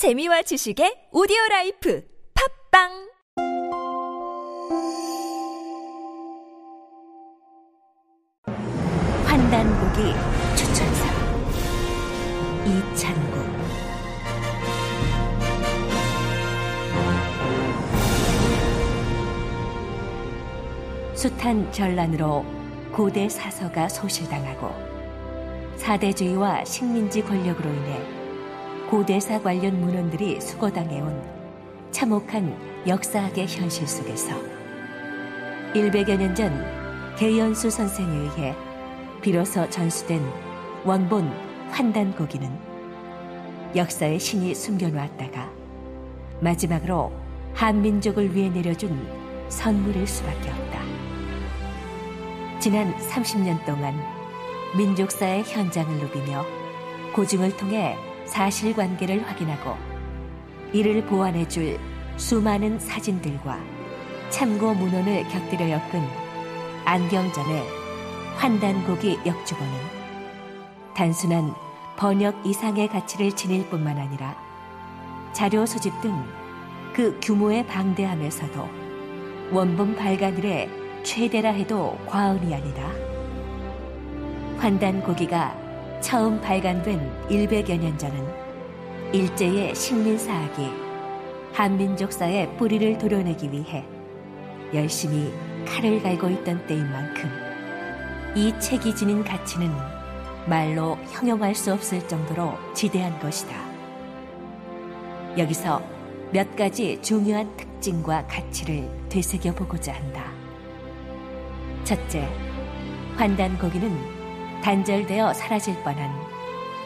재미와 지식의 오디오 라이프 팟빵! 환단고기 추천사 이찬구. 숱한 전란으로 고대 사서가 소실당하고 사대주의와 식민지 권력으로 인해 고대사 관련 문헌들이 수거당해온 참혹한 역사학의 현실 속에서 100여 년 전 개연수 선생에 의해 비로소 전수된 원본 환단고기는 역사의 신이 숨겨놓았다가 마지막으로 한민족을 위해 내려준 선물일 수밖에 없다. 지난 30년 동안 민족사의 현장을 누비며 고증을 통해 사실관계를 확인하고 이를 보완해줄 수많은 사진들과 참고 문헌을 곁들여 엮은 안경전의 환단고기 역주본은 단순한 번역 이상의 가치를 지닐 뿐만 아니라 자료 소집 등 그 규모의 방대함에서도 원본 발간 일의 최대라 해도 과언이 아니다. 환단고기가 처음 발간된 100여 년 전은 일제의 식민사학이 한민족사의 뿌리를 도려내기 위해 열심히 칼을 갈고 있던 때인 만큼 이 책이 지닌 가치는 말로 형용할 수 없을 정도로 지대한 것이다. 여기서 몇 가지 중요한 특징과 가치를 되새겨 보고자 한다. 첫째, 환단 고기는 단절되어 사라질 뻔한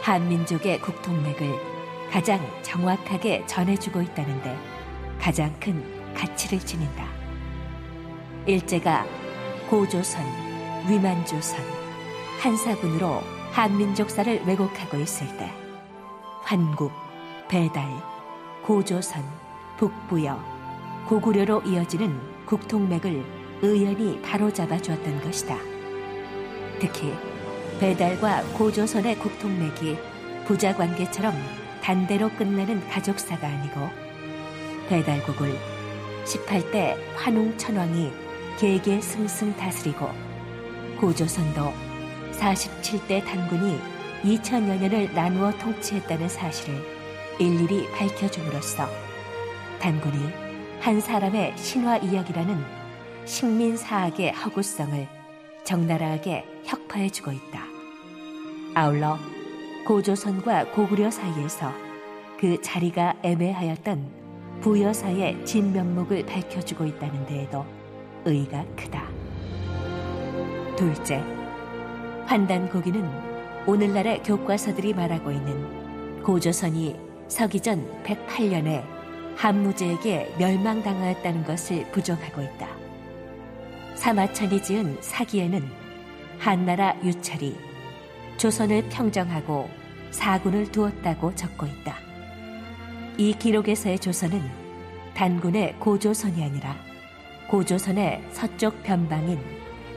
한민족의 국통맥을 가장 정확하게 전해주고 있다는데 가장 큰 가치를 지닌다. 일제가 고조선, 위만조선, 한사군으로 한민족사를 왜곡하고 있을 때 환국, 배달, 고조선, 북부여, 고구려로 이어지는 국통맥을 의연히 바로잡아 주었던 것이다. 특히 배달과 고조선의 국통맥이 부자 관계처럼 단대로 끝나는 가족사가 아니고 배달국을 18대 환웅 천왕이 개개 승승 다스리고 고조선도 47대 단군이 2000여 년을 나누어 통치했다는 사실을 일일이 밝혀줌으로써 단군이 한 사람의 신화 이야기라는 식민사학의 허구성을 적나라하게 혁 파해주고 있다. 아울러 고조선과 고구려 사이에서 그 자리가 애매하였던 부여사의 진면목을 밝혀주고 있다는 데에도 의의가 크다. 둘째, 환단고기는 오늘날의 교과서들이 말하고 있는 고조선이 서기전 108년에 한무제에게 멸망당하였다는 것을 부정하고 있다. 사마천이 지은 사기에는 한나라 유철이 조선을 평정하고 사군을 두었다고 적고 있다. 이 기록에서의 조선은 단군의 고조선이 아니라 고조선의 서쪽 변방인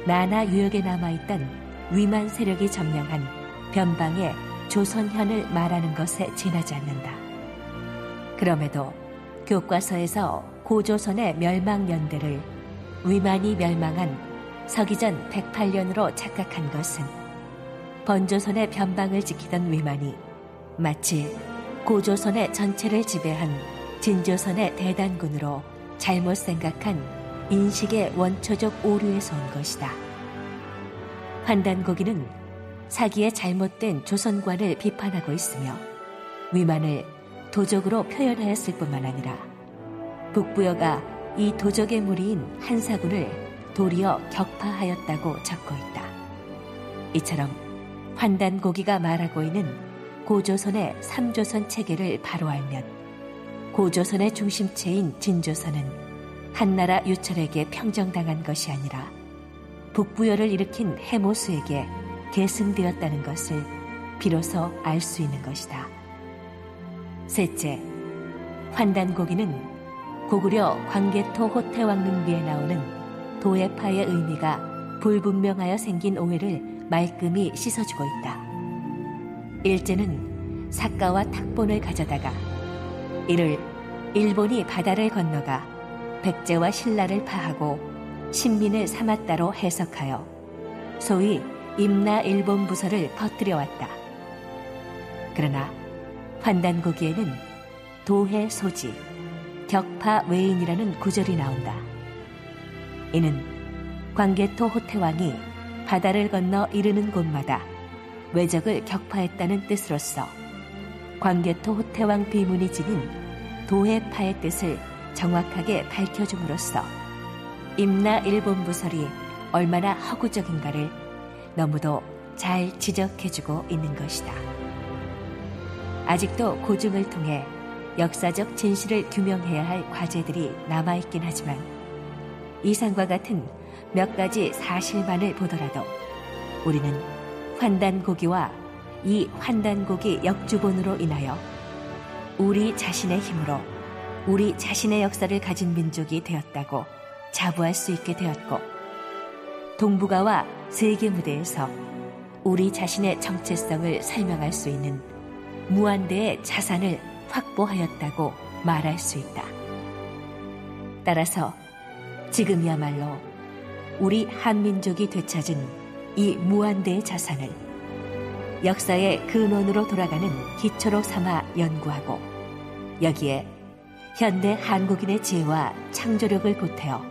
나나 유역에 남아있던 위만 세력이 점령한 변방의 조선현을 말하는 것에 지나지 않는다. 그럼에도 교과서에서 고조선의 멸망 연대를 위만이 멸망한 서기전 108년으로 착각한 것은 번조선의 변방을 지키던 위만이 마치 고조선의 전체를 지배한 진조선의 대단군으로 잘못 생각한 인식의 원초적 오류에서 온 것이다. 환단고기는 사기의 잘못된 조선관을 비판하고 있으며 위만을 도적으로 표현하였을 뿐만 아니라 북부여가 이 도적의 무리인 한사군을 도리어 격파하였다고 적고 있다. 이처럼 환단고기가 말하고 있는 고조선의 삼조선 체계를 바로 알면 고조선의 중심체인 진조선은 한나라 유철에게 평정당한 것이 아니라 북부여를 일으킨 해모수에게 계승되었다는 것을 비로소 알 수 있는 것이다. 셋째, 환단고기는 고구려 광개토 호태왕릉비에 나오는 도해파의 의미가 불분명하여 생긴 오해를 말끔히 씻어주고 있다. 일제는 사가와 탁본을 가져다가 이를 일본이 바다를 건너가 백제와 신라를 파하고 신민을 삼았다로 해석하여 소위 임나 일본 부서를 퍼뜨려 왔다. 그러나 환단고기에는 도해 소지, 격파 외인이라는 구절이 나온다. 이는 광개토 호태왕이 바다를 건너 이르는 곳마다 외적을 격파했다는 뜻으로서 광개토 호태왕 비문이 지닌 도해파의 뜻을 정확하게 밝혀줌으로써 임나 일본 부설이 얼마나 허구적인가를 너무도 잘 지적해주고 있는 것이다. 아직도 고증을 통해 역사적 진실을 규명해야 할 과제들이 남아있긴 하지만 이상과 같은 몇 가지 사실만을 보더라도 우리는 환단고기와 이 환단고기 역주본으로 인하여 우리 자신의 힘으로 우리 자신의 역사를 가진 민족이 되었다고 자부할 수 있게 되었고 동북아와 세계 무대에서 우리 자신의 정체성을 설명할 수 있는 무한대의 자산을 확보하였다고 말할 수 있다. 따라서 지금이야말로 우리 한민족이 되찾은 이 무한대의 자산을 역사의 근원으로 돌아가는 기초로 삼아 연구하고 여기에 현대 한국인의 지혜와 창조력을 보태어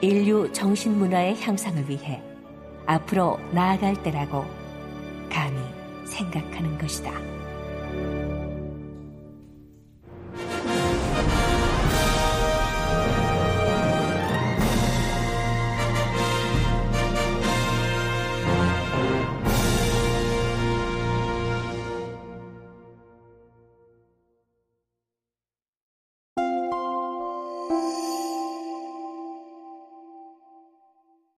인류 정신문화의 향상을 위해 앞으로 나아갈 때라고 감히 생각하는 것이다.